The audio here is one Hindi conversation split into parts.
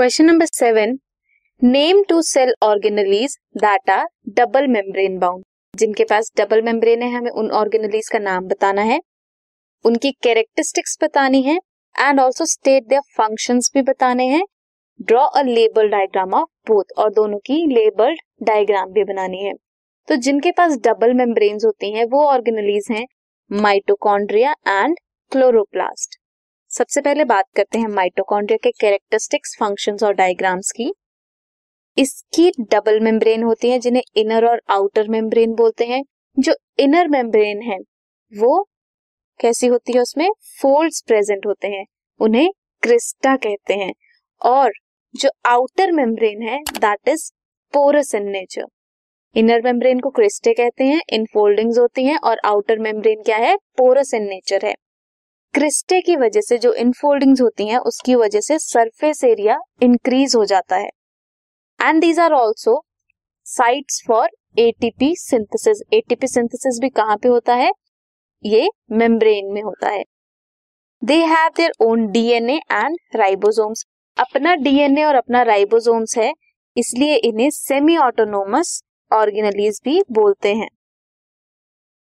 Question number seven name two cell organelles that are double membrane bound जिनके पास डबल मेम्ब्रेन है, हमें उन ऑर्गेनलीज का नाम बताना है। उनकी कैरेक्टरिस्टिक्स बतानी है and also state their functions भी बताने हैं। Draw a label diagram of both और दोनों की लेबल्ड डायग्राम भी बनानी है। तो जिनके पास डबल मेम्ब्रेन्स होती हैं, वो ऑर्गेनलीज हैं माइटोकॉन्ड्रिया एंड क्लोरोप्लास्ट सबसे पहले बात करते हैं माइटोकॉन्ड्रिया के कैरेक्टरिस्टिक्स फ़ंक्शंस और डायग्राम्स की। इसकी डबल मेम्ब्रेन होती है, जिन्हें इनर और आउटर मेम्ब्रेन बोलते हैं। जो इनर मेम्ब्रेन है, वो कैसी होती है उसमें? फोल्ड्स प्रेजेंट होते हैं, उन्हें क्रिस्टा कहते हैं। और जो आउटर मेम्ब्रेन है that is porous in nature inner membrane को क्रिस्टे कहते हैं इन इनफोल्डिंग्स होती हैं, और आउटर मेम्ब्रेन क्या है? पोरस इन नेचर है। क्रिस्टे की वजह से जो इनफोल्डिंग्स होती हैं, उसकी वजह से सरफेस एरिया इंक्रीज हो जाता है। And these are also sites for ATP synthesis ATP synthesis भी कहाँ पे होता है? ये मेम्ब्रेन में होता है। They have their own DNA and ribosomes अपना डीएनए और अपना राइबोसोम्स है, इसलिए इन्हें सेमी ऑटोनोमस ऑर्गेनलीज भी बोलते हैं।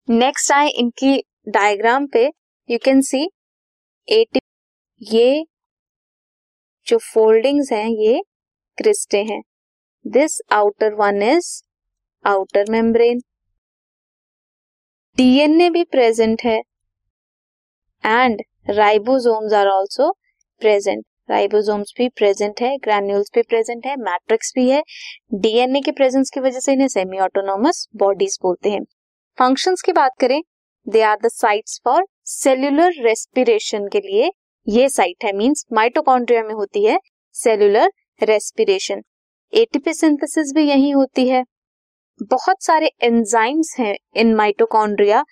नेक्स्ट आए इनकी डायग्राम पे। यू कैन सी एटी, ये जो फोल्डिंग्स हैं, ये क्रिस्टे हैं। This outer one is outer membrane DNA भी प्रेजेंट है। And ribosomes are also present ribosomes भी प्रेजेंट है ग्रैन्यूल्स भी प्रेजेंट है मैट्रिक्स भी है। डीएनए के प्रेजेंस की वजह से इन्हें सेमी ऑटोनोमस बॉडीज बोलते हैं। फ़ंक्शंस की बात करें they are the sites for cellular respiration के लिए ये साइट है मींस माइटोकॉन्ड्रिया में होती है सेल्यूलर रेस्पिरेशन एटीपी सिंथेसिस भी यही होती है। बहुत सारे एंजाइम्स हैं इन माइटोकॉन्ड्रिया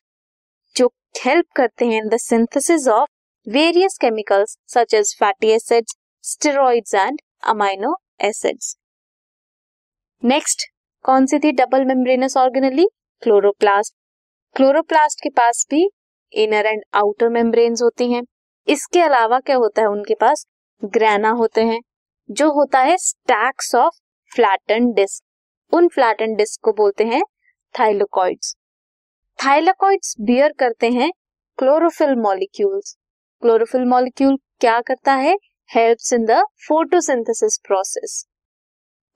जो हेल्प करते हैं in the synthesis of various chemicals such as fatty acids steroids and amino acids next कौन सी थी double membranous organelle chloroplast chloroplast के पास भी इनर एंड आउटर मेम्ब्रेन्स होती हैं। इसके अलावा क्या होता है? उनके पास ग्रैना होते हैं, जो होता है स्टैक्स ऑफ़ फ्लैटन डिस्क उन फ्लैटन डिस्क को बोलते हैं थाइलोकॉइड्स थाइलोकॉइड्स बियर करते हैं क्लोरोफिल मॉलिक्यूल्स क्लोरोफिल मॉलिक्यूल क्या करता है? Helps in the photosynthesis process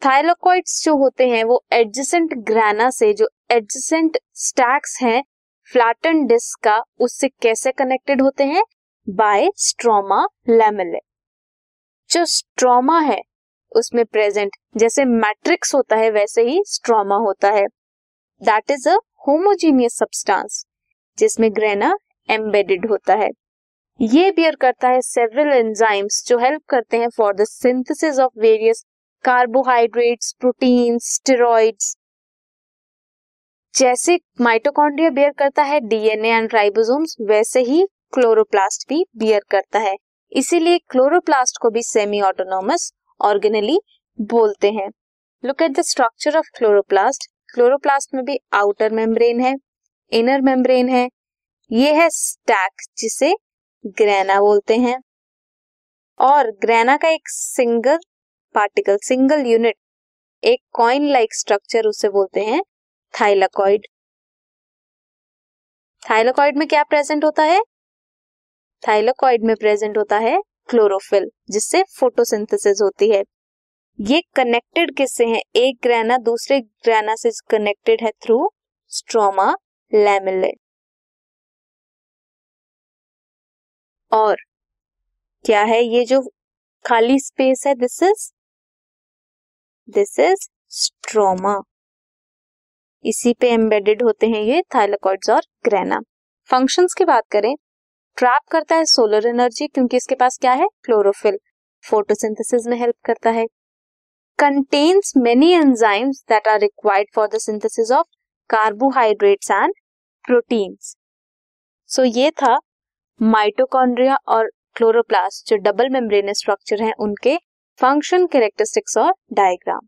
thylakoids जो होते हैं, वो एडजेसेंट ग्राना से, जो एडजेसेंट स्टैक्स हैं फ्लैटन डिस्क का उससे कैसे कनेक्टेड होते हैं? By stroma lamellae. जो स्ट्रोमा है, उसमें प्रेजेंट, जैसे मैट्रिक्स होता है, वैसे ही स्ट्रोमा होता है। That is a homogeneous substance जिसमें ग्रेना एम्बेडेड होता है। ये बियर करता है सेवरल एंजाइम्स जो हेल्प करते हैं for the synthesis of various carbohydrates protein steroids जैसे माइटोकॉन्ड्रिया बियर करता है डीएनए एंड राइबोसोम्स वैसे ही क्लोरोप्लास्ट भी बियर करता है। इसीलिए क्लोरोप्लास्ट को भी सेमी ऑटोनोमस ऑर्गेनली बोलते हैं। Look at the structure of chloroplast chloroplast में भी आउटर मेम्ब्रेन है इनर मेम्ब्रेन है। ये है स्टैक जिसे ग्रेना बोलते हैं। और ग्रेना का एक सिंगल पार्टिकल सिंगल यूनिट एक कॉइन लाइक स्ट्रक्चर उसे बोलते हैं। थाइलाकॉइड। थाइलाकॉइड में क्या प्रेजेंट होता है? थाइलाकॉइड में प्रेजेंट होता है क्लोरोफिल, जिससे फोटोसिंथेसिस होती है। ये कनेक्टेड किससे हैं? एक ग्रैना दूसरे ग्रैना से कनेक्टेड है थ्रू स्ट्रोमा लैमिले। और क्या है ये जो खाली स्पेस है? This is this is stroma इसी पे एम्बेडेड होते हैं ये थाइलाकॉइड्स और ग्रेना। फ़ंक्शंस की बात करें ट्रैप करता है सोलर एनर्जी क्योंकि इसके पास क्या है? क्लोरोफिल फोटोसिंथेसिस में हेल्प करता है। Contains many enzymes that are required for the synthesis of carbohydrates and proteins so ये था माइटोकॉन्ड्रिया और क्लोरोप्लास्ट जो डबल मेम्ब्रेन स्ट्रक्चर हैं, उनके फ़ंक्शन कैरेक्टरिस्टिक्स और diagram